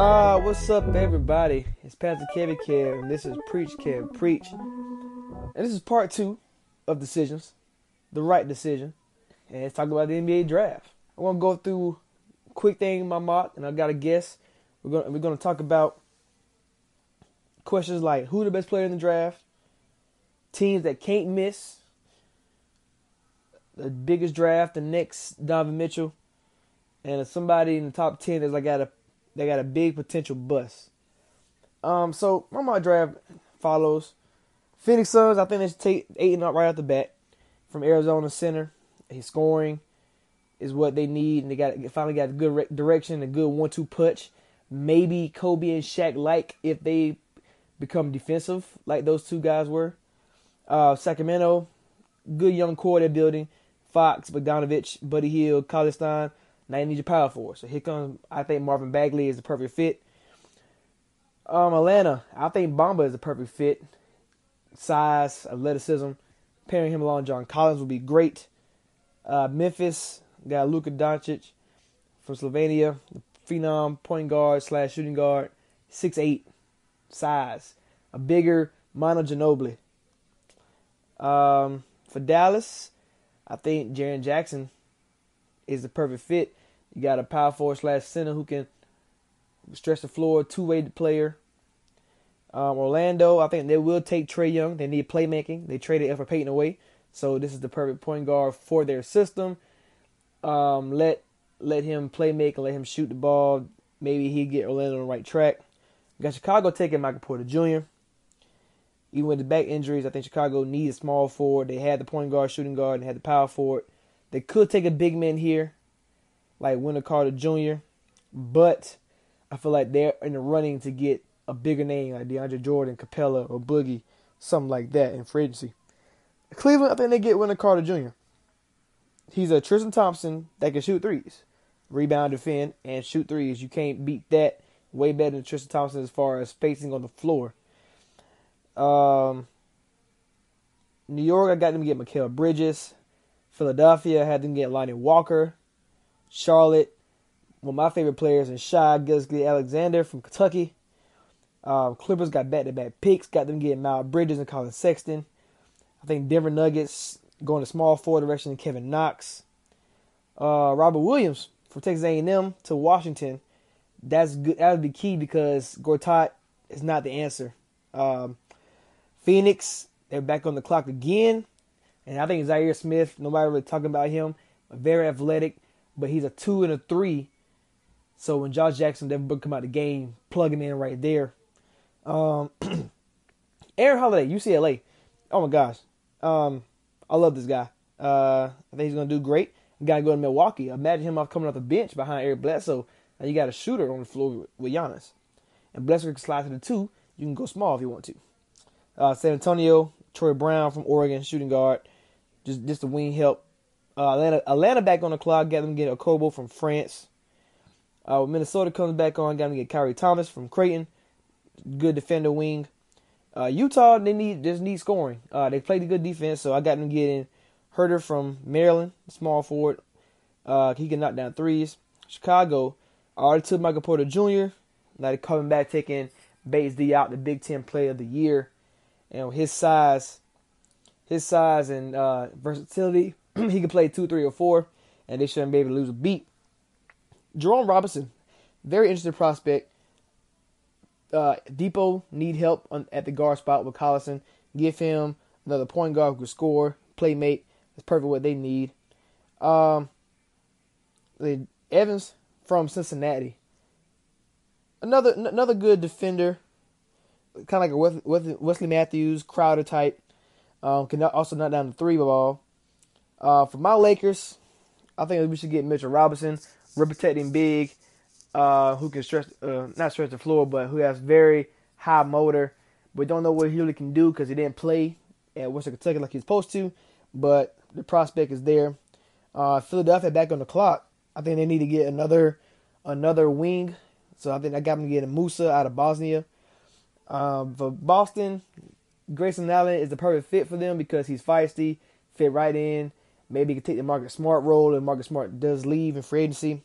Uh, what's up, everybody? It's Pastor Kevin Kev, and this is Preach Kev Preach. And this is part two of decisions, the right decision. And it's talking about the NBA draft. I want to go through quick thing in my mock, and I got a guess. We're gonna we're gonna talk about questions like who the best player in the draft, teams that can't miss, the biggest draft, the next Donovan Mitchell, and somebody in the top ten is like got a they got a big potential bust. Um, so my mock draft follows Phoenix Suns. I think they should take Ayton up right off the bat from Arizona center. His scoring is what they need, and they got finally got a good re- direction, a good one-two punch. Maybe Kobe and Shaq like if they become defensive like those two guys were. Uh, Sacramento, good young core they're building. Fox, Bogdanovich, Buddy Hield, Cauley-Stein. Now you need your power forward. So here comes, I think Marvin Bagley is the perfect fit. Um, Atlanta, I think Bamba is the perfect fit. Size, athleticism, pairing him along John Collins would be great. Uh, Memphis got Luka Doncic from Slovenia, phenom point guard slash shooting guard, six eight, size, a bigger Manu Ginobili. Um, for Dallas, I think Jaren Jackson is the perfect fit. You got a power forward slash center who can stretch the floor, two way player. Um, Orlando, I think they will take Trae Young. They need playmaking. They traded Elfrid Payton away, so this is the perfect point guard for their system. Um, let let him play make and let him shoot the ball. Maybe he get Orlando on the right track. got Chicago taking Michael Porter Jr. Even with the back injuries, I think Chicago needs a small forward. They had the point guard, shooting guard, and had the power forward. They could take a big man here, like Wendell Carter Jr., but I feel like they're in the running to get a bigger name like DeAndre Jordan, Capela, or Boogie, something like that in free agency. Cleveland, I think they get Wendell Carter Jr. He's a Tristan Thompson that can shoot threes, rebound, defend, and shoot threes. You can't beat that. Way better than Tristan Thompson as far as spacing on the floor. Um, New York, I got them to get Mikal Bridges. Philadelphia, I had them get Lonnie Walker. Charlotte, one of my favorite players, and Shai Gilgeous-Alexander from Kentucky. Um, Clippers got back-to-back picks, got them getting Miles Bridges and Collin Sexton. I think Denver Nuggets going to small forward direction, Kevin Knox. Uh, Robert Williams from Texas A&M to Washington. That's good. That would be key because Gortat is not the answer. Um, Phoenix, they're back on the clock again. And I think Zhaire Smith, nobody really talking about him. Very athletic, but he's a two and a three. So when Josh Jackson never come out the game, plug him in right there. Um, Aaron Holiday, UCLA. Oh my gosh. Um, I love this guy. Uh, I think he's gonna do great. Got to go to Milwaukee. Imagine him off coming off the bench behind Eric Bledsoe. Now you got a shooter on the floor with Giannis, and Bledsoe can slide to the two. You can go small if you want to. Uh, San Antonio, Troy Brown from Oregon, shooting guard, just just the wing help. Uh, Atlanta, Atlanta back on the clock. Got them getting Okobo from France. Uh, Minnesota comes back on. Got them get Khyri Thomas from Creighton, good defender wing. Uh, Utah they need just need scoring. Uh, they played a good defense, so I got them getting Huerter from Maryland, small forward. Uh, he can knock down threes. Chicago I already took Michael Porter Jr. Now they're coming back taking Bates-Diop, the Big Ten Player of the Year, and his size, his size and uh, versatility, he can play two, three, or four, and they shouldn't be able to lose a beat. Jerome Robinson, very interesting prospect. Uh, Depot need help on, at the guard spot with Collison. Give him another point guard who can score, playmate. That's perfect what they need. Um, Evans from Cincinnati. Another another good defender, kind of like a Wesley Matthews, Crowder type. Um, can also knock down the three ball. Uh, for my Lakers, I think we should get Mitchell Robinson, rim protecting big, uh, who can stretch, uh, not stretch the floor, but who has very high motor. We don't know what he really can do because he didn't play at Western Kentucky like he's supposed to, but the prospect is there. Uh, Philadelphia back on the clock. I think they need to get another another wing. So I think I got them getting Musa out of Bosnia. Um, for Boston, Grayson Allen is the perfect fit for them because he's feisty, fit right in. Maybe he can take the Marcus Smart role, and Marcus Smart does leave in free agency.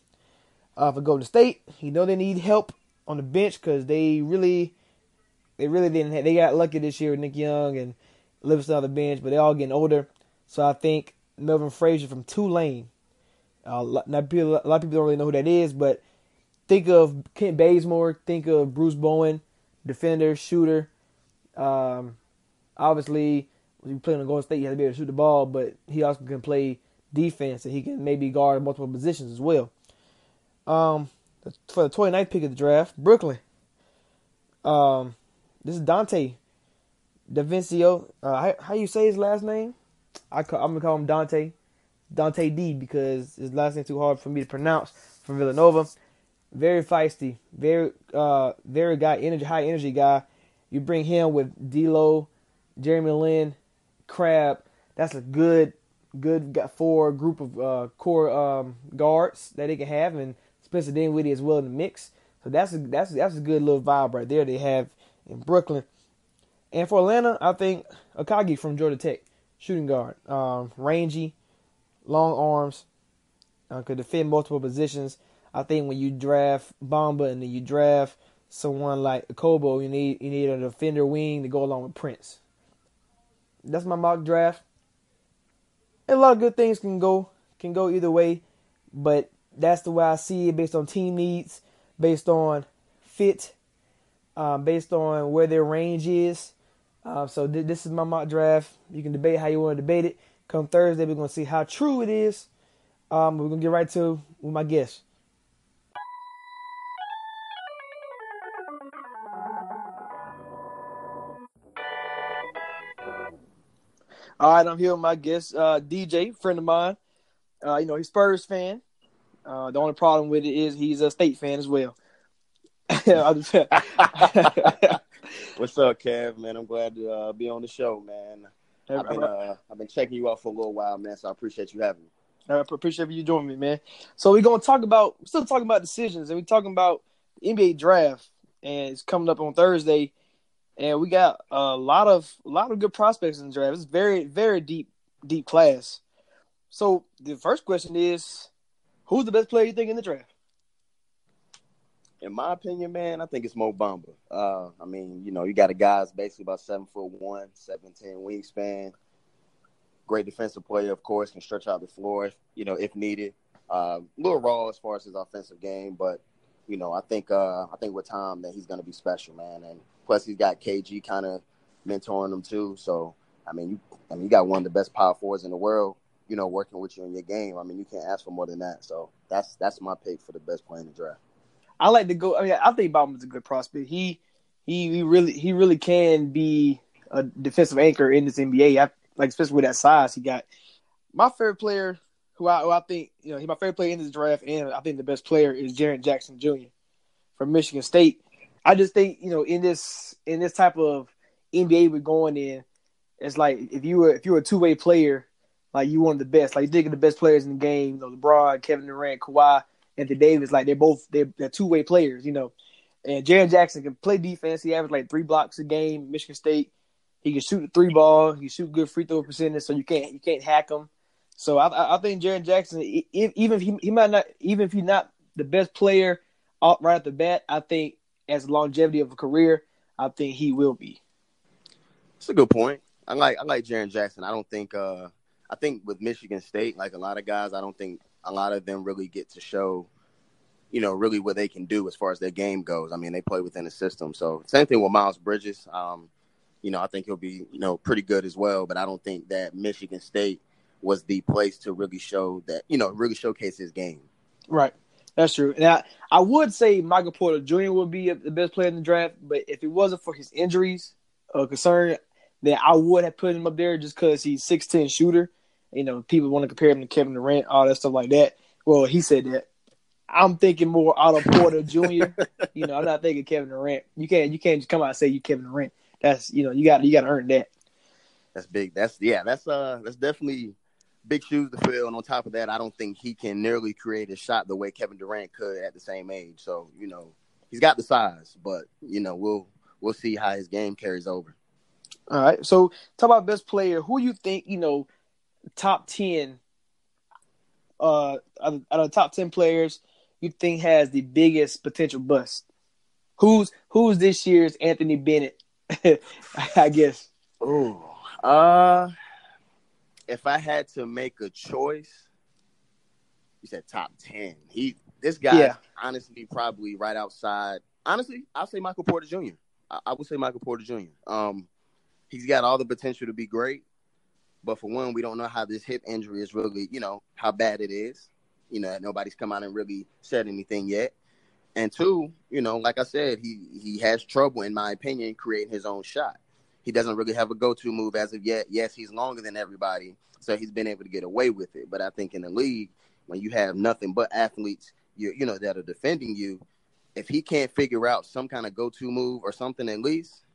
Uh, for Golden State, you know they need help on the bench because they really, they really didn't. Have, they got lucky this year with Nick Young and Livingston on the bench, but they're all getting older. So I think Melvin Frazier from Tulane. Uh, not people, a lot of people don't really know who that is, but think of Kent Bazemore, think of Bruce Bowen, defender, shooter. Um, obviously, when you play on the Golden State, you have to be able to shoot the ball, but he also can play defense and he can maybe guard multiple positions as well. Um, for the 29th pick of the draft, Brooklyn. Um, this is Dante DaVincio. Uh, how, how you say his last name? I am gonna call him Dante, Dante D because his last name is too hard for me to pronounce. From Villanova, very feisty, very uh, very guy energy, high energy guy. You bring him with D'Lo, Jeremy Lin, Crabbe. That's a good good got four group of uh, core um, guards that they can have, and Spencer Dinwiddie as well in the mix. So that's a that's that's a good little vibe right there they have in Brooklyn. And for Atlanta, I think Okogie from Georgia Tech shooting guard. Um, rangy, long arms, uh, could defend multiple positions. I think when you draft Bamba and then you draft someone like Kobo, you need you need a defender wing to go along with Prince. That's my mock draft. And a lot of good things can go can go either way, but that's the way I see it based on team needs, based on fit, um, based on where their range is. Uh, so th- this is my mock draft. You can debate how you want to debate it. Come Thursday, we're gonna see how true it is. Um, we're gonna get right to with my guest. All right, I'm here with my guest, uh, DJ, friend of mine. Uh, you know, he's Spurs fan. Uh, the only problem with it is he's a state fan as well. What's up, Kev? Man, I'm glad to uh, be on the show, man. I've been uh, I've been checking you out for a little while, man. So I appreciate you having me. I appreciate you joining me, man. So we're gonna talk about we're still talking about decisions, and we're talking about the NBA draft, and it's coming up on Thursday, and we got a lot of a lot of good prospects in the draft. It's very very deep deep class. So the first question is, who's the best player you think in the draft? in my opinion, man, I think it's Mo Bamba. Uh, I mean, you know, you got a guy's basically about seven foot one, seven ten wingspan. Great defensive player, of course, can stretch out the floor, you know, if needed. Uh, little raw as far as his offensive game, but you know, I think uh, I think with time that he's going to be special, man. And plus, he's got KG kind of mentoring him too. So, I mean, you I mean, you got one of the best power forwards in the world, you know, working with you in your game. I mean, you can't ask for more than that. So that's that's my pick for the best player in the draft. I like to go. I mean, I think Bamba's a good prospect. He he he really he really can be a defensive anchor in this NBA. I, like especially with that size he got. My favorite player, who I, who I think you know, he's my favorite player in this draft, and I think the best player is Jaren Jackson Jr. from Michigan State. I just think you know in this in this type of NBA we're going in, it's like if you were if you were a two way player, like you one of the best, like you think of the best players in the game, you know, LeBron, Kevin Durant, Kawhi Anthony Davis, like they're both they're, they're two way players, you know. And Jaren Jackson can play defense. He averaged like three blocks a game. Michigan State. He can shoot the three ball. He shoot good free throw percentage, so you can't you can't hack him. So I, I think Jaren Jackson, even if he, he might not, even if he's not the best player right at the bat, I think as longevity of a career, I think he will be. That's a good point. I like I like Jaren Jackson. I don't think uh I think with Michigan State, like a lot of guys, I don't think a lot of them really get to show, you know, really what they can do as far as their game goes. I mean, they play within the system. So same thing with Miles Bridges. Um, you know, I think he'll be, you know, pretty good as well. But I don't think that Michigan State was the place to really show that, you know, really showcase his game. Right. That's true. Now, I, would say Michael Porter Jr. would be the best player in the draft, but if it wasn't for his injuries uh, concern, then I would have put him up there just because he's six ten shooter. You know, people want to compare him to Kevin Durant, all that stuff like that. Well, he said that. I'm thinking more Otto Porter Jr. you know, I'm not thinking Kevin Durant. You can't you can't just come out and say you Kevin Durant. That's you know you got you got to earn that. That's big. That's yeah. That's uh. That's definitely big shoes to fill. And on top of that, I don't think he can nearly create a shot the way Kevin Durant could at the same age. So you know, he's got the size, but you know, we'll we'll see how his game carries over. All right. So talk about best player. Who you think you know top ten uh out of the top ten players you think has the biggest potential bust? Who's who's this year's Anthony Bennett? I guess. Oh, uh, if I had to make a choice, you said top ten. He, this guy, Yeah. honestly, probably right outside. Honestly, I'll say Michael Porter Jr. I, I would say Michael Porter Jr. Um, he's got all the potential to be great, but for one, we don't know how this hip injury is really, you know, how bad it is. You know, nobody's come out and really said anything yet. And two, you know, like I said, he he has trouble, in my opinion, creating his own shot. He doesn't really have a go-to move as of yet. Yes, he's longer than everybody, so he's been able to get away with it. But I think in the league, when you have nothing but athletes, you you know, that are defending you, if he can't figure out some kind of go-to move or something at least,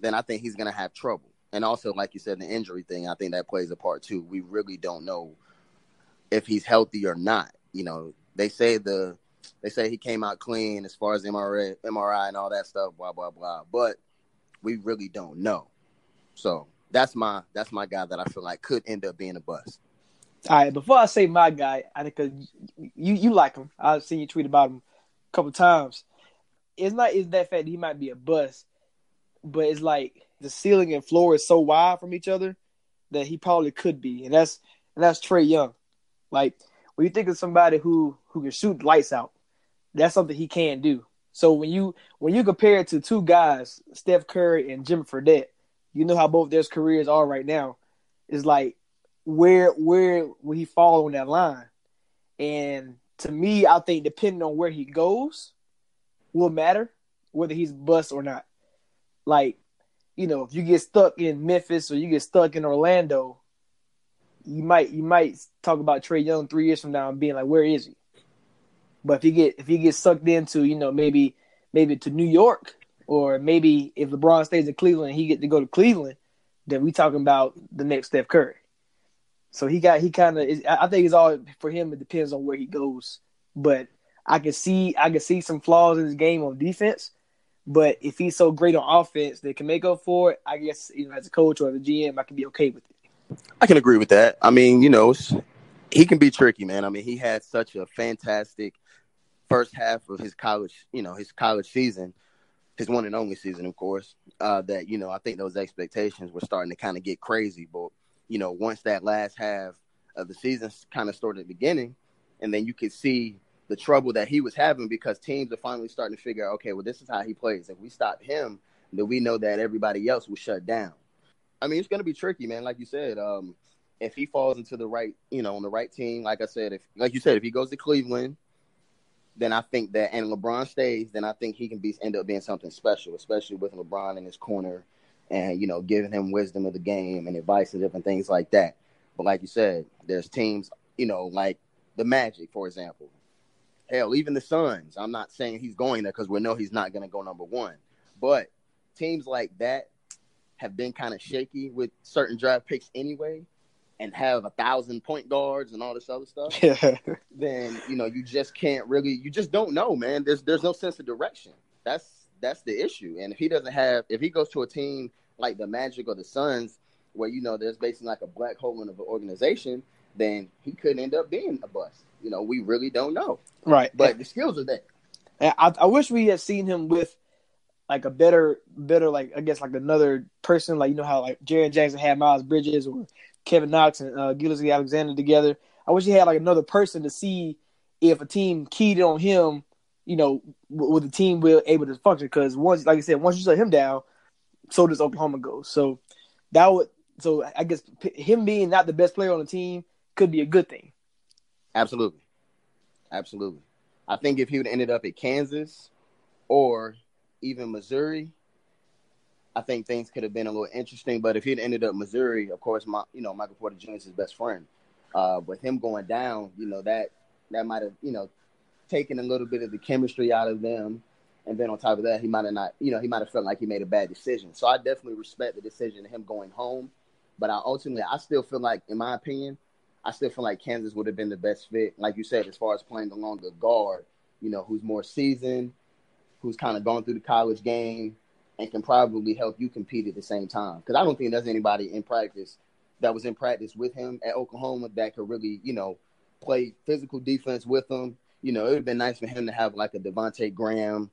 then I think he's gonna have trouble. And also, like you said, the injury thing, I think that plays a part too. We really don't know if he's healthy or not. You know, they say the they say he came out clean as far as MRI, MRI and all that stuff, blah blah blah. But we really don't know. So that's my that's my guy that I feel like could end up being a bust. All right, before I say my guy, I think you you like him. I've seen you tweet about him a couple times. It's not is that fact that he might be a bust, but it's like the ceiling and floor is so wide from each other that he probably could be, and that's and that's Trae Young. Like when you think of somebody who who can shoot lights out, that's something he can do. So when you when you compare it to two guys, Steph Curry and Jimmer Fredette, you know how both their careers are right now. It's like where where will he fall on that line? And to me, I think depending on where he goes will matter whether he's bust or not. Like, you know, if you get stuck in Memphis or you get stuck in Orlando, you might you might talk about Trae Young three years from now and being like, where is he? But if you get if he gets sucked into, you know, maybe maybe to New York or maybe if LeBron stays in Cleveland and he get to go to Cleveland, then we talking about the next Steph Curry. So he got he kind of I think it's all for him. It depends on where he goes, but I can see I can see some flaws in his game on defense. But if he's so great on offense that can make up for it, I guess you know as a coach or as a GM, I can be okay with it. I can agree with that. I mean, you know, he can be tricky, man. I mean, he had such a fantastic first half of his college, you know, his college season, his one and only season, of course. Uh, that you know, I think those expectations were starting to kind of get crazy. But you know, once that last half of the season kind of started beginning, and then you could see the trouble that he was having because teams are finally starting to figure out, okay, well, this is how he plays. If we stop him, then we know that everybody else will shut down. I mean, it's going to be tricky, man. Like you said, um, if he falls into the right, you know, on the right team, like I said, if like you said, if he goes to Cleveland, then I think that and LeBron stays, then I think he can be end up being something special, especially with LeBron in his corner and you know giving him wisdom of the game and advice and different things like that. But like you said, there's teams, you know, like the Magic, for example. Hell, even the Suns. I'm not saying he's going there because we know he's not going to go number one, but teams like that have been kind of shaky with certain draft picks anyway, and have a thousand point guards and all this other stuff. then you know you just can't really you just don't know man. There's there's no sense of direction. That's that's the issue. And if he doesn't have if he goes to a team like the magic or the suns where you know there's basically like a black hole in an organization then he could end up being a bust. You know we really don't know. Right. but the skills are there. And I, I wish we had seen him with like a better, better like I guess like another person, like you know how like Jaren Jackson had Miles Bridges or Kevin Knox and uh, Gilgeous-Alexander together. I wish he had like another person to see if a team keyed on him, you know, w- with the team will able to function. Because once, like I said, once you shut him down, so does Oklahoma go. So that would, so I guess p- him being not the best player on the team could be a good thing. absolutely Absolutely. I think if he would ended up at Kansas or even Missouri, I think things could have been a little interesting. But if he'd ended up Missouri, of course, my you know Michael Porter Jr. is his best friend. Uh, with him going down, you know that that might have you know taken a little bit of the chemistry out of them. And then on top of that, he might have not, you know, he might have felt like he made a bad decision. So I definitely respect the decision of him going home. But I ultimately, I still feel like, in my opinion, I still feel like Kansas would have been the best fit. Like you said, as far as playing along the guard, you know, who's more seasoned, who's kind of gone through the college game, and can probably help you compete at the same time. Because I don't think there's anybody in practice that was in practice with him at Oklahoma that could really, you know, play physical defense with him. You know, it would have been nice for him to have like a Devonte Graham.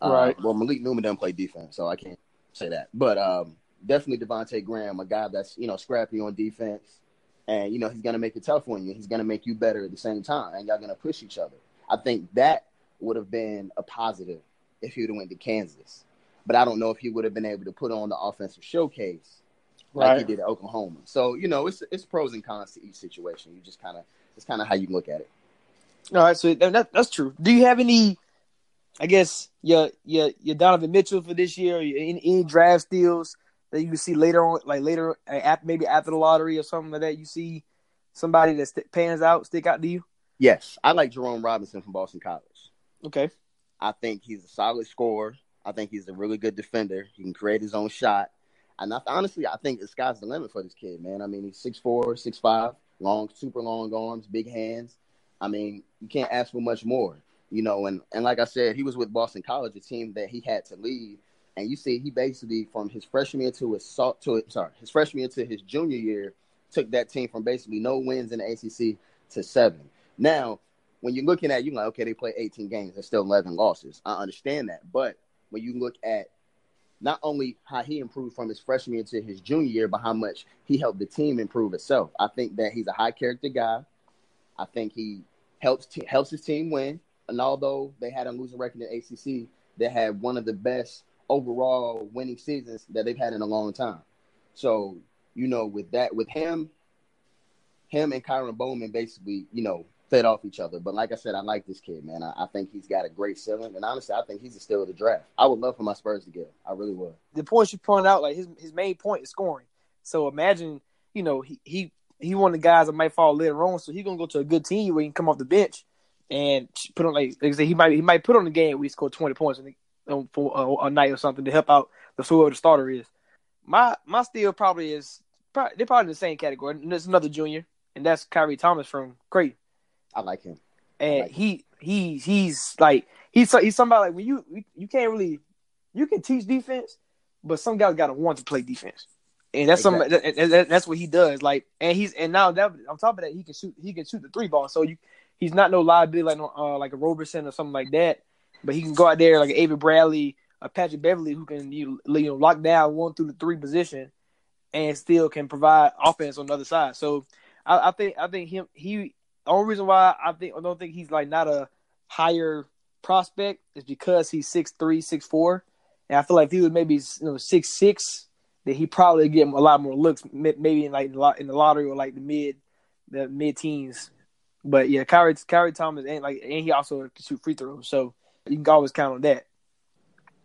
Uh, Right. well, Malik Newman doesn't play defense, so I can't say that. But um, definitely Devonte Graham, a guy that's you know scrappy on defense, and you know he's gonna make it tough on you. He's gonna make you better at the same time, and y'all gonna push each other. I think that would have been a positive if he would have went to Kansas. But I don't know if he would have been able to put on the offensive showcase like he did at Oklahoma. So you know, it's it's pros and cons to each situation. You just kind of it's kind of how you look at it. All right, so that, that, that's true. Do you have any? I guess your your your Donovan Mitchell for this year. Or any, any draft steals that you see later on, like later, after, maybe after the lottery or something like that. You see somebody that st- pans out, stick out to you. Yes, I like Jerome Robinson from Boston College. Okay, I think he's a solid scorer. I think he's a really good defender. He can create his own shot. And I, honestly, I think the sky's the limit for this kid, man. I mean, he's 6'4", 6'5", long, super long arms, big hands. I mean, you can't ask for much more, you know. And and like I said, he was with Boston College, a team that he had to leave. And you see, he basically from his freshman year to his so- to sorry, his freshman year to his junior year, took that team from basically no wins in the ACC to seven. Now, when you're looking at, you like, okay, they play 18 games, there's still 11 losses. I understand that, but when you look at not only how he improved from his freshman year to his junior year, but how much he helped the team improve itself. I think that he's a high character guy. I think he helps helps his team win. And although they had a losing record in ACC, they had one of the best overall winning seasons that they've had in a long time. So you know, with that, with him, him and Kyron Bowman basically, you know, fed off each other. But like I said, I like this kid, man. I, I think he's got a great ceiling, and honestly, I think he's a steal of the draft. I would love for my Spurs to get him. I really would. the points you pointed out, like his his main point is scoring. So imagine, you know, he he he one of the guys that might fall later on. So he's gonna go to a good team where he can come off the bench and put on like, like he might he might put on the game where he scored twenty points um, for a, a night or something to help out the whoever the starter is. My my steal probably is probably, they're probably in the same category. And there's another junior, and that's Khyri Thomas from Creighton. I like him. and Right. he he he's like he's he's somebody like when you you can't really you can teach defense, but some guys got to want to play defense, and that's some that, that- that's what he does. Like, and he's and now that on top of that, he can shoot he can shoot the three ball. So you he's not no liability like no, uh, like a Roberson or something like that, but he can go out there like Avery Bradley, a Patrick Beverley who can you, you know lock down one through the three position, and still can provide offense on the other side. So I, I think I think him he the only reason why I think I don't think he's like not a higher prospect is because he's six three, six four, and I feel like if he was maybe you know six six, then he probably get a lot more looks, maybe in like the in the lottery or like the mid, the mid teens. But yeah, Khyri Khyri Thomas and like and he also can shoot free throws, so you can always count on that.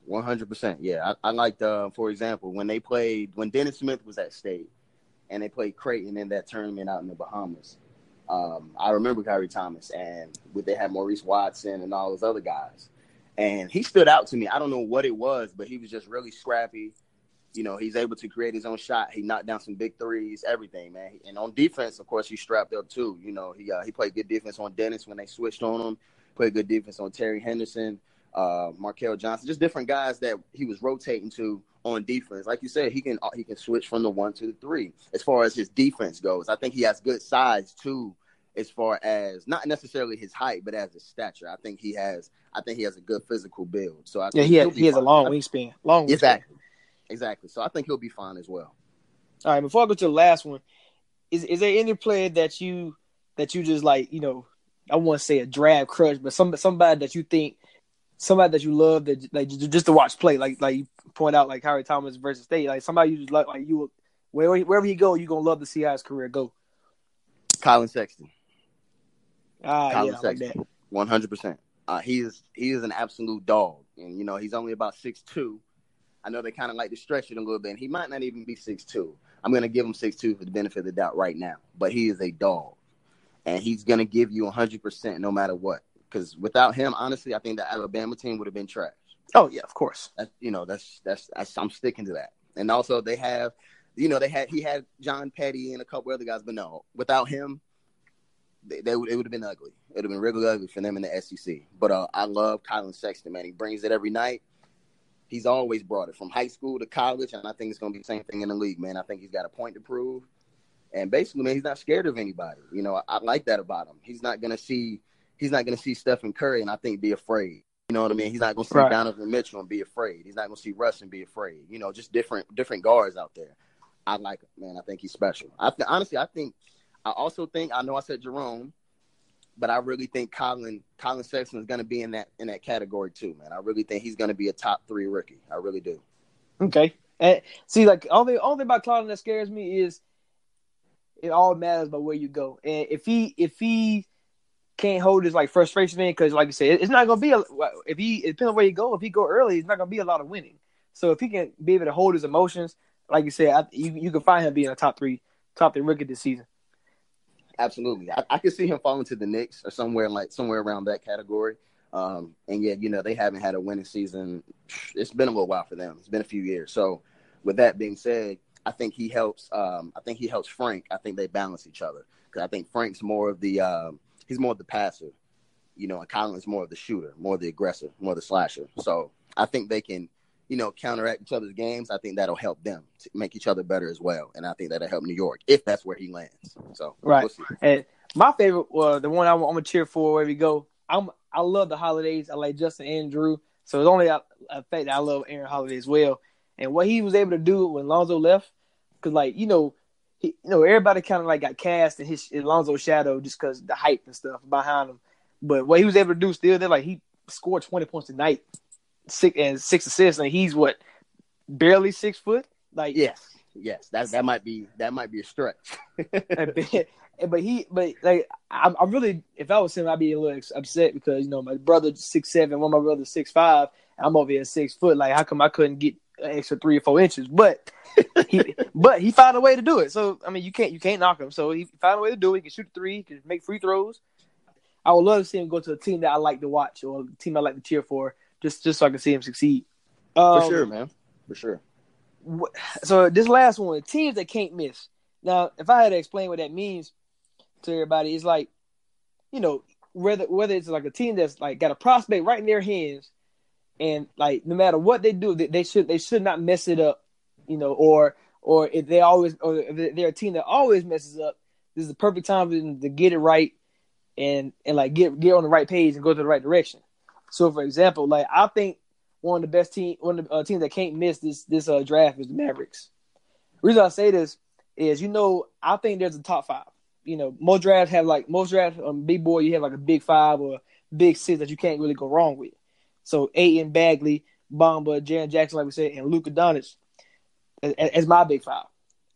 One hundred percent. Yeah, I, I liked. Uh, for example, when they played when Dennis Smith was at state, and they played Creighton in that tournament out in the Bahamas. Um, I remember Khyri Thomas, and they had Maurice Watson and all those other guys, and he stood out to me. I don't know what it was, but he was just really scrappy. You know, he's able to create his own shot. He knocked down some big threes, everything, man. And on defense, of course, he's strapped up too. You know, he uh, he played good defense on Dennis when they switched on him. Played good defense on Terry Henderson uh, Markell Johnson, just different guys that he was rotating to on defense. Like you said, he can he can switch from the one to the three. As far as his defense goes, I think he has good size too. As far as not necessarily his height, but as his stature, I think he has. I think he has a good physical build. So I Yeah, think he has, he has a long wingspan, long wingspan. Exactly, exactly. So I think he'll be fine as well. All right, before I go to the last one, is is there any player that you that you just like, you know, I want to say a draft crush, but some somebody that you think somebody that you love that like just to watch play, like like you point out like Harry Thomas versus State, like somebody you just like like you wherever wherever he go, you're gonna love to see how his career go. Collin Sexton. Ah, Collin yeah, Sexton. one hundred percent. Uh, he is he is an absolute dog, and you know he's only about six two. I know they kind of like to stretch it a little bit, and he might not even be six two. I'm gonna give him six two for the benefit of the doubt right now, but he is a dog, and he's gonna give you hundred percent no matter what. Because without him, honestly, I think the Alabama team would have been trash. Oh yeah, of course. That's, you know, that's, that's that's I'm sticking to that. And also they have, you know, they had he had John Petty and a couple other guys, but no, without him, they, they would it would have been ugly. It would have been really ugly for them in the SEC. But uh, I love Collin Sexton, man. He brings it every night. He's always brought it from high school to college, and I think it's going to be the same thing in the league, man. I think he's got a point to prove, and basically, man, he's not scared of anybody. You know, I, I like that about him. He's not going to see he's not going to see Stephen Curry and I think be afraid. You know what I mean? He's not going to see Right. Donovan Mitchell and be afraid. He's not going to see Russ and be afraid. You know, just different different guards out there. I like him, man. I think he's special. I th- honestly, I think. I also think I know I said Jerome, but I really think Collin Collin Sexton is going to be in that in that category too, man. I really think he's going to be a top three rookie. I really do. Okay. And see, like all the only about Collin that scares me is it all matters about where you go. And if he if he can't hold his like frustration in, because like you said, it's not gonna be a if he it depends on where you go. If he go early, it's not gonna be a lot of winning. So if he can be able to hold his emotions, like you said, I, you you can find him being a top three top three rookie this season. Absolutely, I, I could see him falling to the Knicks or somewhere like somewhere around that category. Um, and yet, you know, they haven't had a winning season. It's been a little while for them. It's been a few years. So, with that being said, I think he helps. Um, I think he helps Frank. I think they balance each other because I think Frank's more of the um, he's more of the passer, you know, and Collin's more of the shooter, more of the aggressor, more of the slasher. So I think they can, you know, counteract each other's games. I think that'll help them to make each other better as well, and I think that'll help New York if that's where he lands. So Right. we'll see. And my favorite, uh, the one I'm, I'm gonna cheer for wherever we go. I'm I love the holidays. I like Justin and Jrue. So it's only a, a fact that I love Aaron Holiday as well. And what he was able to do when Lonzo left, because like you know, he, you know everybody kind of like got cast in his in Lonzo's shadow just because the hype and stuff behind him. But what he was able to do still, they're like he scored 20 points a night, six and six assists, and he's what barely six foot. Like Yes, yes, that that might be that might be a stretch. But he, but like, I'm, I'm really, if I was him, I'd be a little upset because you know my brother six seven, one of my brother six five. I'm over here six foot. Like, how come I couldn't get an extra three or four inches? But he, but he found a way to do it. So I mean, you can't, you can't knock him. So he found a way to do it. He can shoot three. He can make free throws. I would love to see him go to a team that I like to watch or a team I like to cheer for, just just so I can see him succeed. For Um, sure, man. For sure. so this last one, teams that can't miss. Now, if I had to explain what that means to everybody, it's like, you know, whether whether it's like a team that's like got a prospect right in their hands, and like no matter what they do, they, they should they should not mess it up, you know, or or if they always or if they're a team that always messes up, this is the perfect time for them to get it right and and like get get on the right page and go to the right direction. So, for example, like I think one of the best team, one of the uh, teams that can't miss this this uh, draft is the Mavericks. The reason I say this is, you know, I think there's a top five. You know, most drafts have like most drafts on big boy, you have like a big five or big six that you can't really go wrong with. So Ayton, Bagley, Bamba, Jaren Jackson, like we said, and Luka Doncic as, as my big five.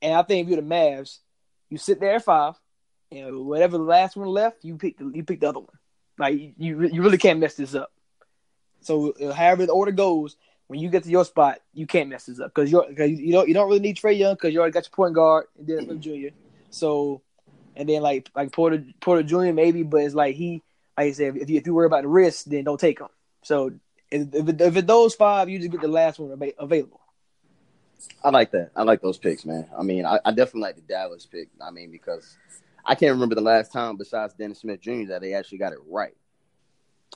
And I think if you're the Mavs, you sit there at five, and whatever the last one left, you pick the you pick the other one. Like you, you really can't mess this up. So uh, however the order goes, when you get to your spot, you can't mess this up because you're cause you don't you don't really need Trae Young because you already got your point guard and Dennis Smith Jr. So and then like like Porter Porter Jr. maybe, but it's like he like I said, if you if you worry about the risk, then don't take him. So if if, it, if those five, you just get the last one available. I like that. I like those picks, man. I mean, I, I definitely like the Dallas pick. I mean, because I can't remember the last time besides Dennis Smith Jr. that they actually got it right.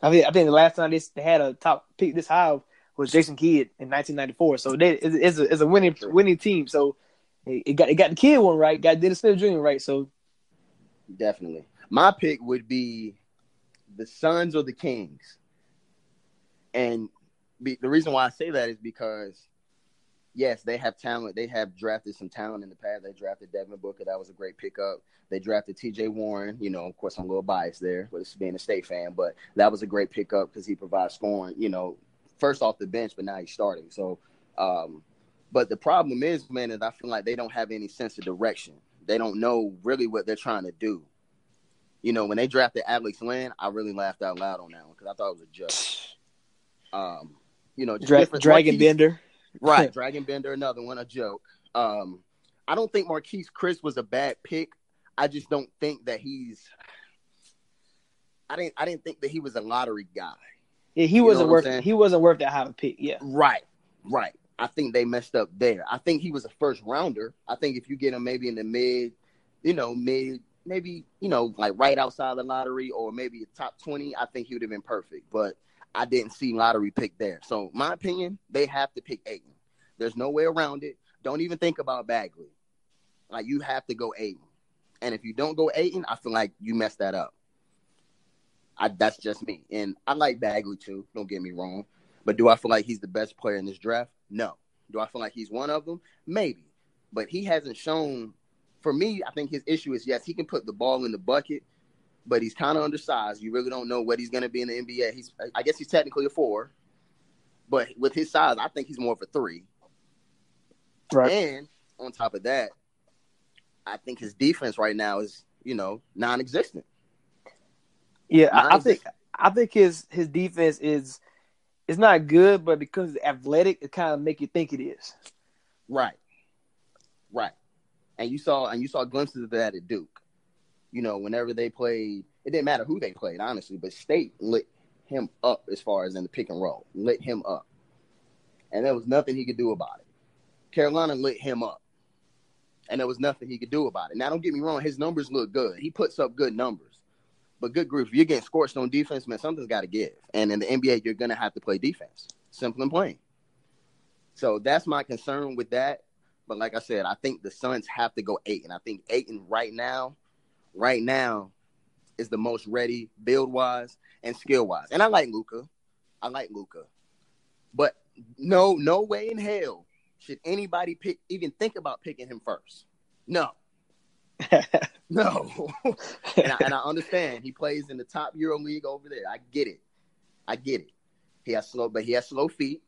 I think I think the last time this they had a top pick this high was Jason Kidd in 1994. So they it's, a it's a winning winning team. So it, it got it got the kid one right, got Dennis Smith Jr. right. So Definitely. My pick would be the Suns or the Kings. And be, the reason why I say that is because, yes, they have talent. They have drafted some talent in the past. They drafted Devin Booker. That was a great pickup. They drafted TJ Warren. You know, of course, I'm a little biased there with being a state fan, but that was a great pickup because he provides scoring, you know, first off the bench, but now he's starting. So, um, but the problem is, man, is I feel like they don't have any sense of direction. They don't know really what they're trying to do. You know, when they drafted Alex Len, I really laughed out loud on that one because I thought it was a joke. Um, you know, Dra- Dragan Bender. Right, Dragan Bender, another one, a joke. Um, I don't think Marquese Chriss was a bad pick. I just don't think that he's. I didn't. I didn't think that he was a lottery guy. Yeah, he know wasn't worth. He wasn't worth that high of a pick. Yeah. Right, right. I think they messed up there. I think he was a first rounder. I think if you get him maybe in the mid, you know, mid, maybe you know, like right outside the lottery or maybe a top twenty, I think he would have been perfect. But I didn't see lottery pick there. So my opinion, they have to pick Ayton. There's no way around it. Don't even think about Bagley. Like you have to go Ayton. And if you don't go Ayton, I feel like you messed that up. I, that's just me. And I like Bagley too. Don't get me wrong. But do I feel like he's the best player in this draft? No. Do I feel like he's one of them? Maybe. But he hasn't shown. For me, I think his issue is yes, he can put the ball in the bucket, but he's kind of undersized. You really don't know what he's going to be in the NBA. He's, I guess, he's technically a four, but with his size, I think he's more of a three. Right. And on top of that, I think his defense right now is, you know, non-existent. Yeah, I, I Non-existent. think I think his his defense is it's not good, but because it's athletic, it kind of make you think it is. Right. Right. And you saw and you saw glimpses of that at Duke. You know, whenever they played, it didn't matter who they played, honestly, but State lit him up as far as in the pick and roll. Lit him up. And there was nothing he could do about it. Carolina lit him up. And there was nothing he could do about it. Now don't get me wrong, his numbers look good. He puts up good numbers. But good grief, you're getting scorched on defense, man, something's got to give. And in the NBA, you're going to have to play defense. Simple and plain. So that's my concern with that. But like I said, I think the Suns have to go eight, and I think Ayton right now, right now, is the most ready build wise and skill wise. And I like Luka, I like Luka, but no, no way in hell should anybody pick even think about picking him first. No, no. and, I, and I understand he plays in the top Euro League over there. I get it, I get it. He has slow, but he has slow feet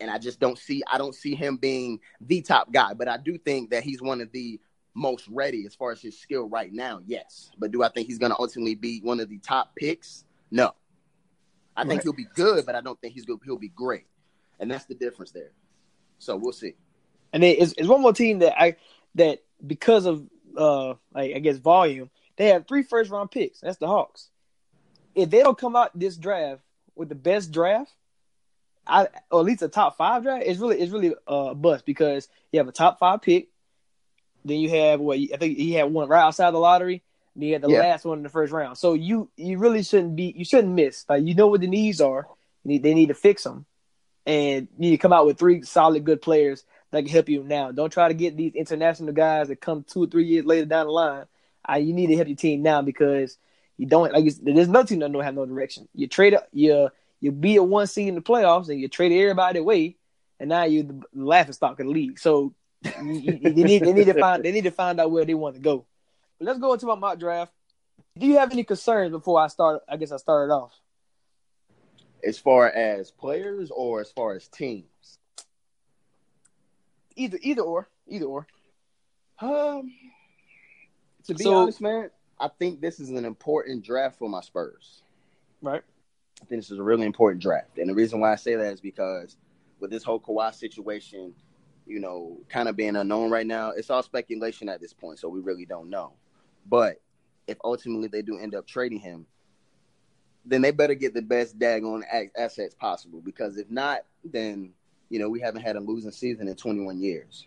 and I just don't see I don't see him being the top guy. But I do think that he's one of the most ready as far as his skill right now. Yes, but do I think he's going to ultimately be one of the top picks? No, I think Right. he'll be good, but I don't think he's going he'll be great, and that's the difference there. So we'll see. And then it's, it's one more team that I that because of uh like I guess volume, they have three first round picks. That's the Hawks. If they don't come out this draft with the best draft, I or at least a top five draft, it's really it's really a bust because you have a top five pick, then you have what I think he had one right outside the lottery, and you had the Yeah. last one in the first round. So you you really shouldn't be you shouldn't miss. Like you know what the needs are, you need, they need to fix them, and you need to come out with three solid good players that can help you now. Don't try to get these international guys that come two or three years later down the line. Uh, you need to help your team now because you don't like. There's no team that don't have no direction. You trade up, you you be a one seed in the playoffs and you trade everybody away, and now you're the laughing stock of the league. So they need they need to find they need to find out where they want to go. But let's go into my mock draft. Do you have any concerns before I start? I guess I started off. As far as players or as far as teams, Either either or either or. um, to be So- honest, man, I think this is an important draft for my Spurs. Right. I think this is a really important draft. And the reason why I say that is because with this whole Kawhi situation, you know, kind of being unknown right now, it's all speculation at this point, so we really don't know. But if ultimately they do end up trading him, then they better get the best daggone assets possible. Because if not, then you know we haven't had a losing season in 21 years,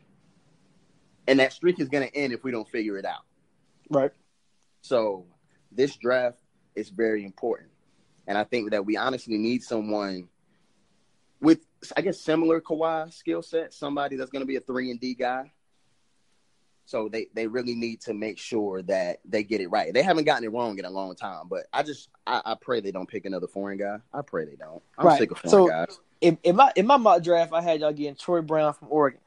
and that streak is going to end if we don't figure it out. Right. So this draft is very important. And I think that we honestly need someone with, I guess, similar Kawhi skill set, somebody that's going to be a three and D guy. So they, they really need to make sure that they get it right. They haven't gotten it wrong in a long time, but I just I, I pray they don't pick another foreign guy. I pray they don't. I'm Right. sick of foreign So- guys. In, in my in my mock draft, I had y'all getting Troy Brown from Oregon.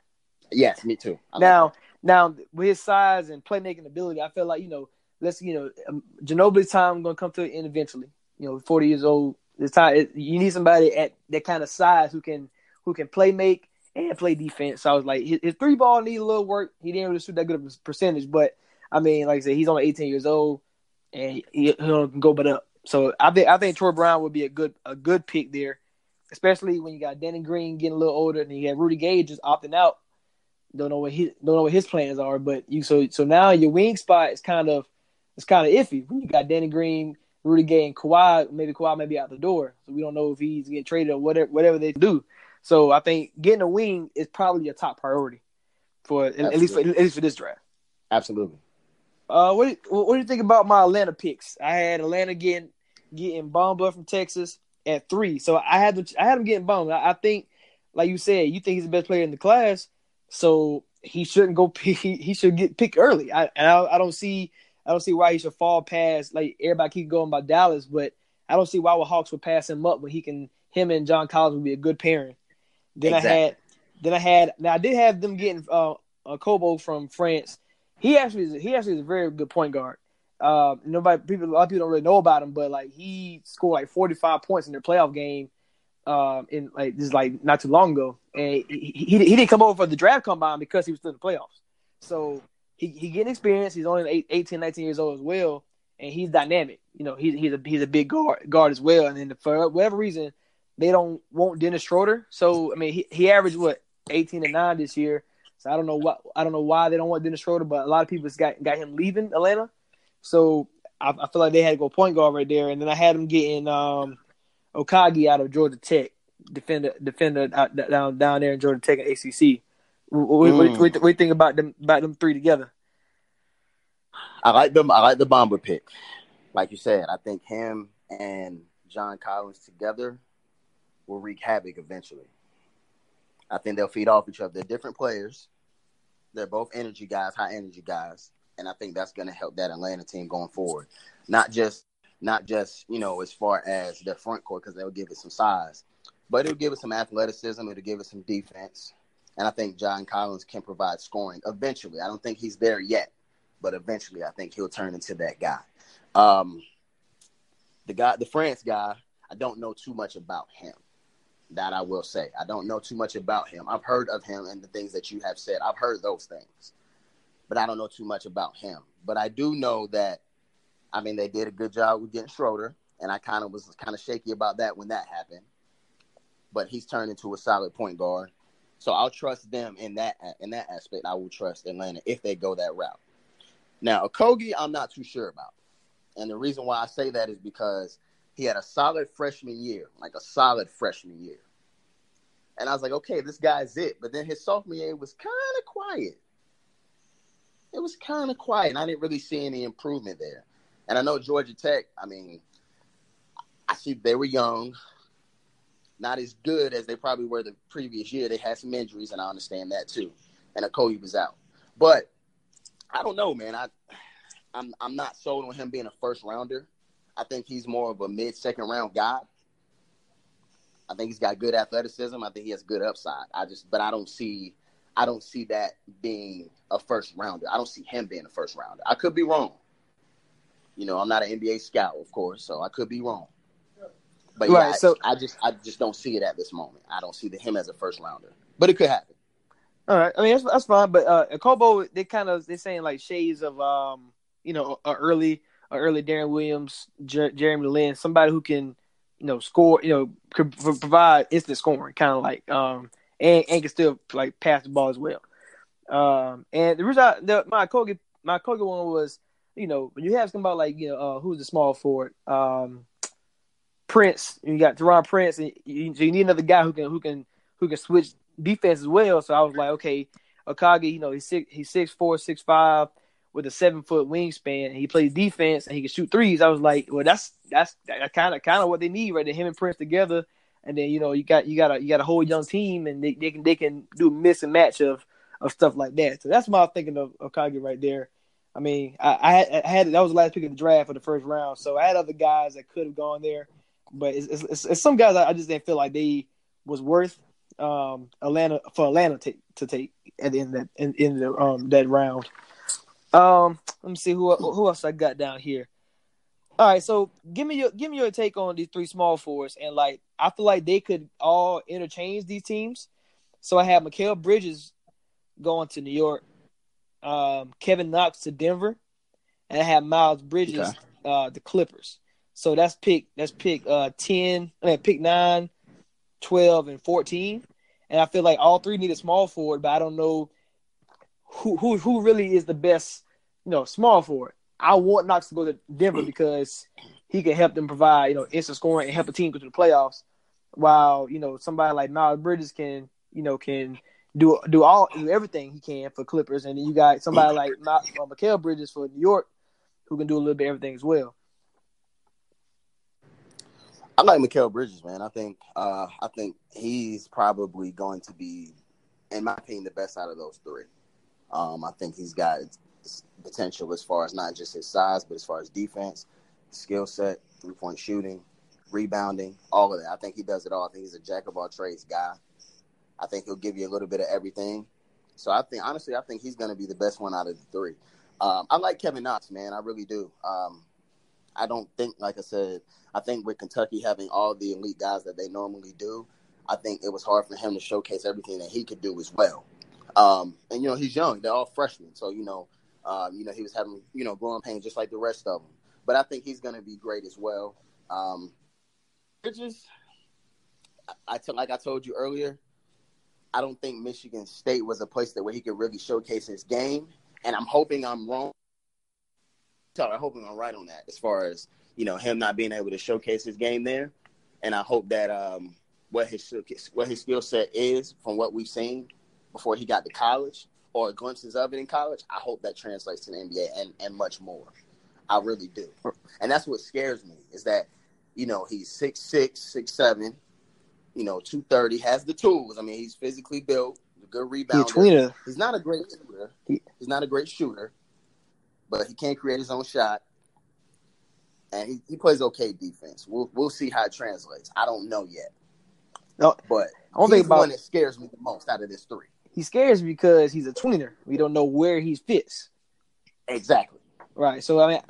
Yes, me too. I like now, now with his size and playmaking ability, I feel like you know, let's you know, um, Ginobili's time going to come to an end eventually. You know, forty years old. Time, it, you need somebody at that kind of size who can who can play make and play defense. So I was like, his, his three ball needed a little work. He didn't really shoot that good of a percentage, but I mean, like I said, he's only 18 years old, and he, he'll go but up. So I think I think Troy Brown would be a good a good pick there, especially when you got Danny Green getting a little older, and you have Rudy Gay just opting out. Don't know what he don't know what his plans are, but you so so now your wing spot is kind of it's kind of iffy. When you got Danny Green, Rudy Gay, and Kawhi, maybe Kawhi may be out the door, so we don't know if he's getting traded or whatever whatever they do. So I think getting a wing is probably a top priority for at least for, at least for this draft. Absolutely. Uh, what what do you think about my Atlanta picks? I had Atlanta getting getting Bamba from Texas at three, so I had them, I had him getting Bamba. I, I think, like you said, you think he's the best player in the class, so he shouldn't go. Pick, he, he should get picked early. I, I I don't see I don't see why he should fall past like everybody keep going by Dallas, but I don't see why the Hawks would pass him up when he can. Him and John Collins would be a good pairing. Then exactly. I had, then I had. Now I did have them getting uh, Okobo from France he actually is, he actually is a very good point guard. Uh, nobody people a lot of people don't really know about him, but like he scored like 45 points in their playoff game um, in like this like not too long ago, and he, he, he didn't come over for the draft combine because he was still in the playoffs. So he he getting experience. He's only 18, 19 years old as well, and he's dynamic. You know, he's he's a he's a big guard guard as well. And then for whatever reason, they don't want Dennis Schroeder. So I mean, he he averaged what 18 and nine this year. So I don't know what I don't know why they don't want Dennis Schroeder, but a lot of people got got him leaving Atlanta. So I, I feel like they had to go point guard right there, and then I had him getting um, Okogie out of Georgia Tech, defender defender out, down down there in Georgia Tech and ACC. What, mm. what, what, think about them about them three together? I like them. I like the Bamba pick. Like you said, I think him and John Collins together will wreak havoc eventually. I think they'll feed off each other. They're different players. They're both energy guys, high energy guys, and I think that's going to help that Atlanta team going forward. Not just not just you know as far as their front court because they'll give it some size, but it'll give it some athleticism. It'll give it some defense, and I think John Collins can provide scoring eventually. I don't think he's there yet, but eventually I think he'll turn into that guy. Um, the guy, the France guy, I don't know too much about him. That I will say. I don't know too much about him. I've heard of him and the things that you have said. I've heard those things, but I don't know too much about him. But I do know that, I mean, they did a good job with getting Schroeder, and I kind of was kind of shaky about that when that happened. But he's turned into a solid point guard, so I'll trust them in that in that aspect. I will trust Atlanta if they go that route. Now, Okogie, I'm not too sure about, and the reason why I say that is because he had a solid freshman year, like a solid freshman year. And I was like, okay, this guy's it. But then his sophomore year was kind of quiet. It was kind of quiet. And I didn't really see any improvement there. And I know Georgia Tech, I mean, I see they were young, not as good as they probably were the previous year. They had some injuries, and I understand that too. And Okogie was out. But I don't know, man. I I'm I'm not sold on him being a first rounder. I think he's more of a mid second round guy. I think he's got good athleticism. I think he has good upside. I just, but I don't see, I don't see that being a first rounder. I don't see him being a first rounder. I could be wrong. You know, I'm not an NBA scout, of course, so I could be wrong. But yeah, right, so I, just, I just don't see it at this moment. I don't see the, him as a first rounder, but it could happen. All right, I mean that's, that's fine, but uh, Kobo, they kind of they're saying like shades of um, you know, a early a early Deron Williams, Jer- Jeremy Lin, somebody who can, you know, score, you know, could provide instant scoring, kind of like, um, and, and can still like pass the ball as well. Um, and the reason I, the, my Kogi, my Kogi one was, you know, when you have about like, you know, uh, who's the small forward, um, Prince, you got Taurean Prince, and you, so you need another guy who can, who can, who can switch defense as well. So I was like, okay, Okogie, you know, he's six, he's six four, six five with a seven foot wingspan he plays defense and he can shoot threes. I was like, well, that's that's kind of kind of what they need right there. Him and Prince together, and then you know you got you got a you got a whole young team and they, they can they can do a miss and match of of stuff like that. So that's why I'm thinking of, Kage right there. I mean, I, I, had, I had that was the last pick of the draft for the first round, so I had other guys that could have gone there, but it's, it's, it's some guys I, I just didn't feel like they was worth um, Atlanta for Atlanta to, to take at the end of that in, in the um that round. Um, let me see who who else I got down here. All right, so give me your give me your take on these three small fours, and like I feel like they could all interchange these teams. So I have Mikal Bridges going to New York, um, Kevin Knox to Denver, and I have Miles Bridges, Okay. uh, the Clippers. So that's pick that's pick uh 10, I mean, pick 9, 12, and 14. And I feel like all three need a small forward, but I don't know who who who really is the best, you know, small forward. I want Knox to go to Denver because he can help them provide, you know, instant scoring and help a team go to the playoffs. While, you know, somebody like Miles Bridges can, you know, can do do all do everything he can for Clippers, and then you got somebody like Ma- uh, Mikal Bridges for New York, who can do a little bit of everything as well. I like Mikal Bridges, man. I think uh, I think he's probably going to be, in my opinion, the best out of those three. Um, I think he's got potential as far as not just his size, but as far as defense, skill set, three point shooting, rebounding, all of that. I think he does it all. I think he's a jack of all trades guy. I think he'll give you a little bit of everything. So I think honestly, I think he's going to be the best one out of the three. Um, I like Kevin Knox, man. I really do. Um, I don't think, like I said, I think with Kentucky having all the elite guys that they normally do, I think it was hard for him to showcase everything that he could do as well. Um, and you know, he's young; they're all freshmen, so you know, um, you know, he was having you know growing pains just like the rest of them. But I think he's going to be great as well. Um, Bridges, I, I like I told you earlier, I don't think Michigan State was a place that where he could really showcase his game, and I'm hoping I'm wrong. So I hope I'm right on that as far as you know him not being able to showcase his game there, and I hope that um, what his what his skill set is from what we've seen before he got to college or glimpses of it in college. I hope that translates to the NBA and and much more. I really do, and that's what scares me is that you know he's six six six seven, you know two thirty has the tools. I mean he's physically built, good rebounder. He's not a great shooter. He- He's not a great shooter, but he can't create his own shot, and he, he plays okay defense. We'll we'll see how it translates. I don't know yet, No, but I don't he's think the one about that scares me the most out of this three. he scares me because he's a tweener. We don't know where he fits. Exactly. Right. So I mean,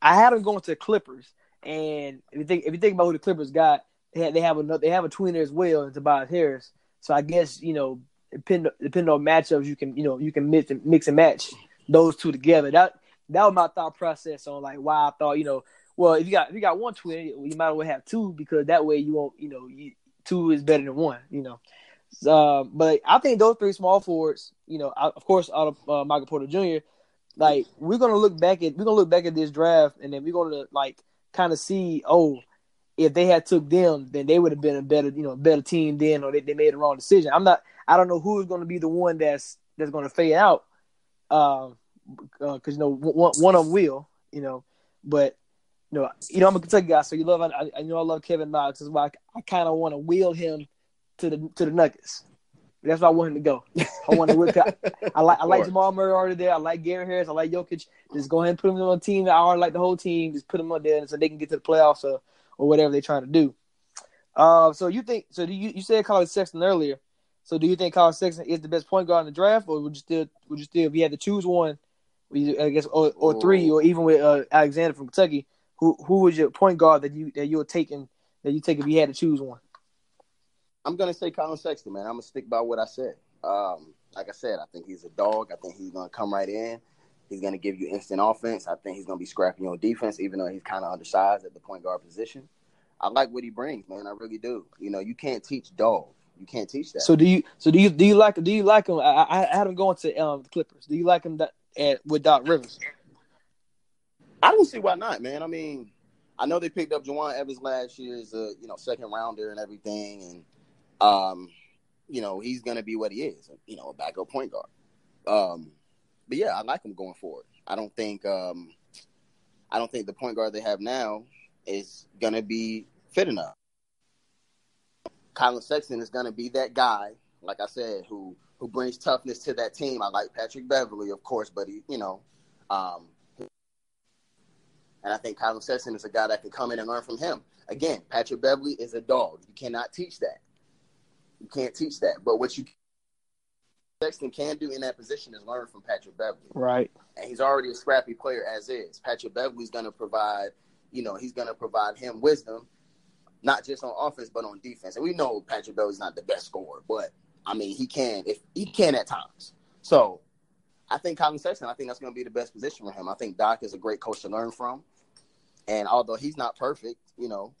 I had him going to the Clippers, and if you think if you think about who the Clippers got, they have, they have another they have a tweener as well, and Tobias Harris. So I guess you know, depend depending on matchups, you can you know you can mix and mix and match those two together. That that was my thought process on like why I thought you know, well if you got if you got one twin, you might as well have two because that way you won't you know you, two is better than one. You know. Uh, but I think those three small forwards, you know, out- of course, out of uh, Michael Porter Jr like we're gonna look back at we're gonna look back at this draft and then we're gonna like kind of see oh if they had took them then they would have been a better you know better team then or they, they made the wrong decision i'm not i don't know who's gonna be the one that's that's gonna fade out um because you know one, one of them will you know but you know you know i'm a kentucky guy so you love i, I know i love kevin knox that's why i, I kind of want to wheel him to the to the nuggets that's why i want him to go i want to whip I like I like. Jamal Murray already there. I like Gary Harris. I like Jokic. Just go ahead and put them on the team. I already like the whole team. Just put them on there so they can get to the playoffs or, or whatever they're trying to do. Uh, so you think? So do you you said Collin Sexton earlier? So do you think Collin Sexton is the best point guard in the draft, or would you still would you still if you had to choose one, I guess or, or three, or even with uh, Alexander from Kentucky, who who was your point guard that you that you were taking that you take if you had to choose one? I'm gonna say Collin Sexton, man. I'm gonna stick by what I said. Um, like I said, I think he's a dog. I think he's gonna come right in. He's gonna give you instant offense. I think he's gonna be scrapping on defense, even though he's kind of undersized at the point guard position. I like what he brings, man. I really do. You know, you can't teach dog. You can't teach that. So do you? So do you? Do you like? Do you like him? I, I I had him going to um the Clippers. Do you like him that, at, with Doc Rivers? I don't see why not, man. I mean, I know they picked up Jawun Evans last year as a you know second rounder and everything, and um, you know he's gonna be what he is, you know, a backup point guard. Um, but yeah, I like him going forward. I don't think um, I don't think the point guard they have now is gonna be fit enough. Collin Sexton is gonna be that guy, like I said, who who brings toughness to that team. I like Patrick Beverley, of course, but he, you know, um, and I think Collin Sexton is a guy that can come in and learn from him. Again, Patrick Beverley is a dog. You cannot teach that. You can't teach that. But what you Sexton can do in that position is learn from Patrick Beverley. Right. And he's already a scrappy player as is. Patrick Beverley's going to provide, you know, he's going to provide him wisdom, not just on offense but on defense. And we know Patrick Beverley's not the best scorer, but I mean he can if he can at times. So I think Collin Sexton, I think that's going to be the best position for him. I think Doc is a great coach to learn from. And although he's not perfect, you know,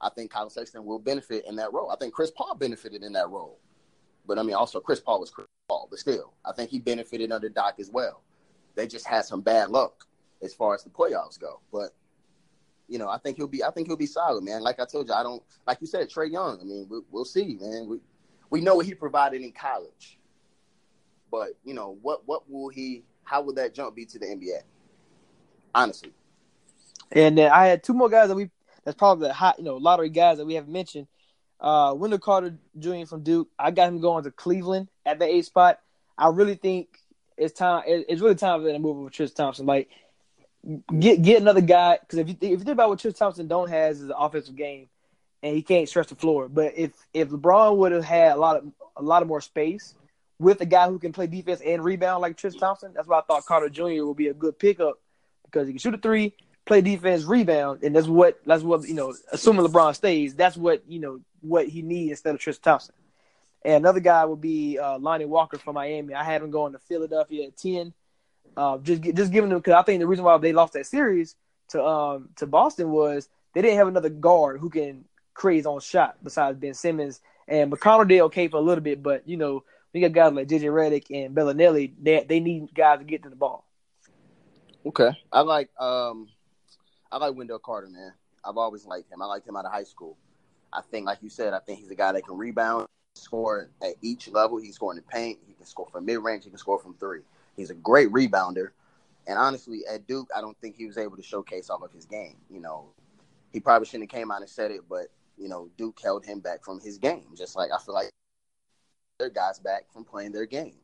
I think Collin Sexton will benefit in that role. I think Chris Paul benefited in that role. But I mean, also Chris Paul was Chris Paul, but still, I think he benefited under Doc as well. They just had some bad luck as far as the playoffs go. But you know, I think he'll be. I think he'll be solid, man. Like I told you, I don't like you said, Trae Young. I mean, we, will see, man. We we know what he provided in college, but you know, what what will he? How will that jump be to the NBA? Honestly. And then I had two more guys that we. That's probably the hot, you know, lottery guys that we haven't mentioned. Uh, Wendell Carter Jr. from Duke. I got him going to Cleveland at the eight spot. I really think it's time. It's really time for them to move with Tristan Thompson. Like, get get another guy because if you if you think about what Tristan Thompson don't has is an offensive game, and he can't stretch the floor. But if if LeBron would have had a lot of a lot of more space with a guy who can play defense and rebound like Tristan Thompson, that's why I thought Carter Jr. would be a good pickup because he can shoot a three, play defense, rebound, and that's what that's what you know. Assuming LeBron stays, that's what you know what he needs instead of Tristan Thompson. And another guy would be uh, Lonnie Walker from Miami. I had him going to Philadelphia at ten. Uh, just just giving them because I think the reason why they lost that series to um to Boston was they didn't have another guard who can create his own shot besides Ben Simmons and McConnell did okay for a little bit, but you know we got guys like JJ Redick and Belinelli. They they need guys to get to the ball. Okay, I like um I like Wendell Carter, man. I've always liked him. I liked him out of high school. I think, like you said, I think he's a guy that can rebound, score at each level. He's scoring in paint. He can score from mid range. He can score from three. He's a great rebounder. And honestly, at Duke, I don't think he was able to showcase all of his game. You know, he probably shouldn't have came out and said it, but you know, Duke held him back from his game. Just like I feel like their guys back from playing their game.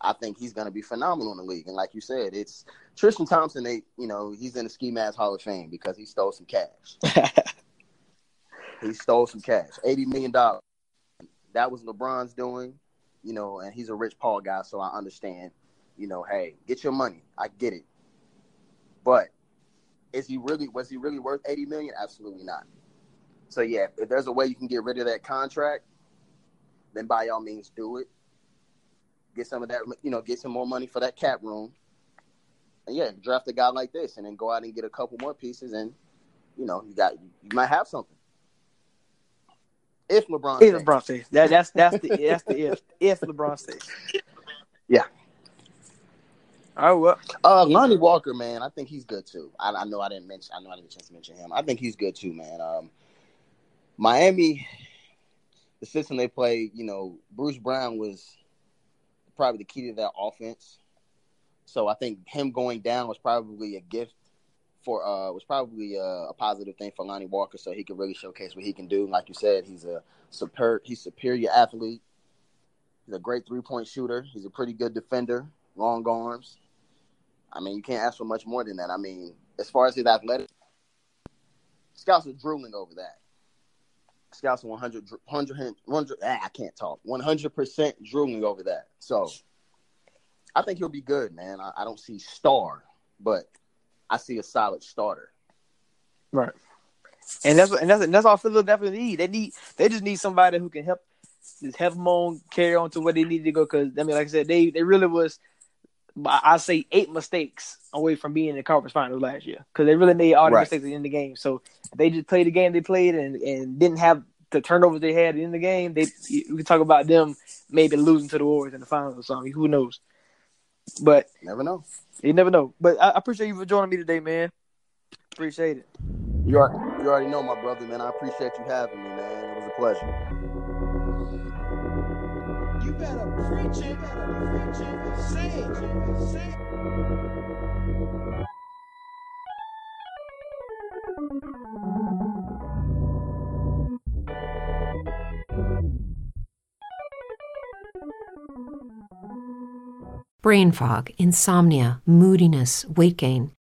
I think he's going to be phenomenal in the league. And like you said, it's Tristan Thompson. They, you know, he's in the Ski Mask Hall of Fame because he stole some cash. he stole some cash, eighty million dollars. That was LeBron's doing, you know, and he's a Rich Paul guy, so I understand. You know, hey, get your money. I get it, but is he really? Was he really worth eighty million? Absolutely not. So yeah, if there's a way you can get rid of that contract, then by all means do it. Get some of that, you know, get some more money for that cap room. And yeah, draft a guy like this, and then go out and get a couple more pieces, and you know, you got you might have something. If LeBron, if LeBron stays, that, that's that's the that's the if if LeBron stays. Yeah. Oh well. Uh, Lonnie Walker, man, I think he's good too. I, I know I didn't mention. I know I didn't chance to mention him. I think he's good too, man. Um, Miami, the system they play, you know, Bruce Brown was probably the key to that offense. So I think him going down was probably a gift for uh was probably a, a, positive thing for Lonnie Walker, so he could really showcase what he can do. Like you said, he's a super he's superior athlete. He's a great three point shooter. He's a pretty good defender, long arms. I mean, you can't ask for much more than that. I mean, as far as his athletic, scouts are drooling over that. Scouts are 100, 100, 100 ah, I can't talk, 100% drooling over that. So I think he'll be good, man. I, I don't see star, but I see a solid starter. Right. And that's and that's and that's all Philadelphia need. They need they just need somebody who can help just help them on carry on to where they need to go. Because I mean, like I said, they they really was I say eight mistakes away from being in the conference finals last year because they really made all the right. mistakes in the game. So they just played the game they played and, and didn't have the turnovers they had in the game. They we can talk about them maybe losing to the Warriors in the finals or something. Who knows? But never know. You never know. But I, appreciate you for joining me today, man. Appreciate it. You are, you already know, my brother, man. I appreciate you having me, man. It was a pleasure. Better preach it, preach it, say it, say it. brain fog, insomnia, moodiness, weight gain.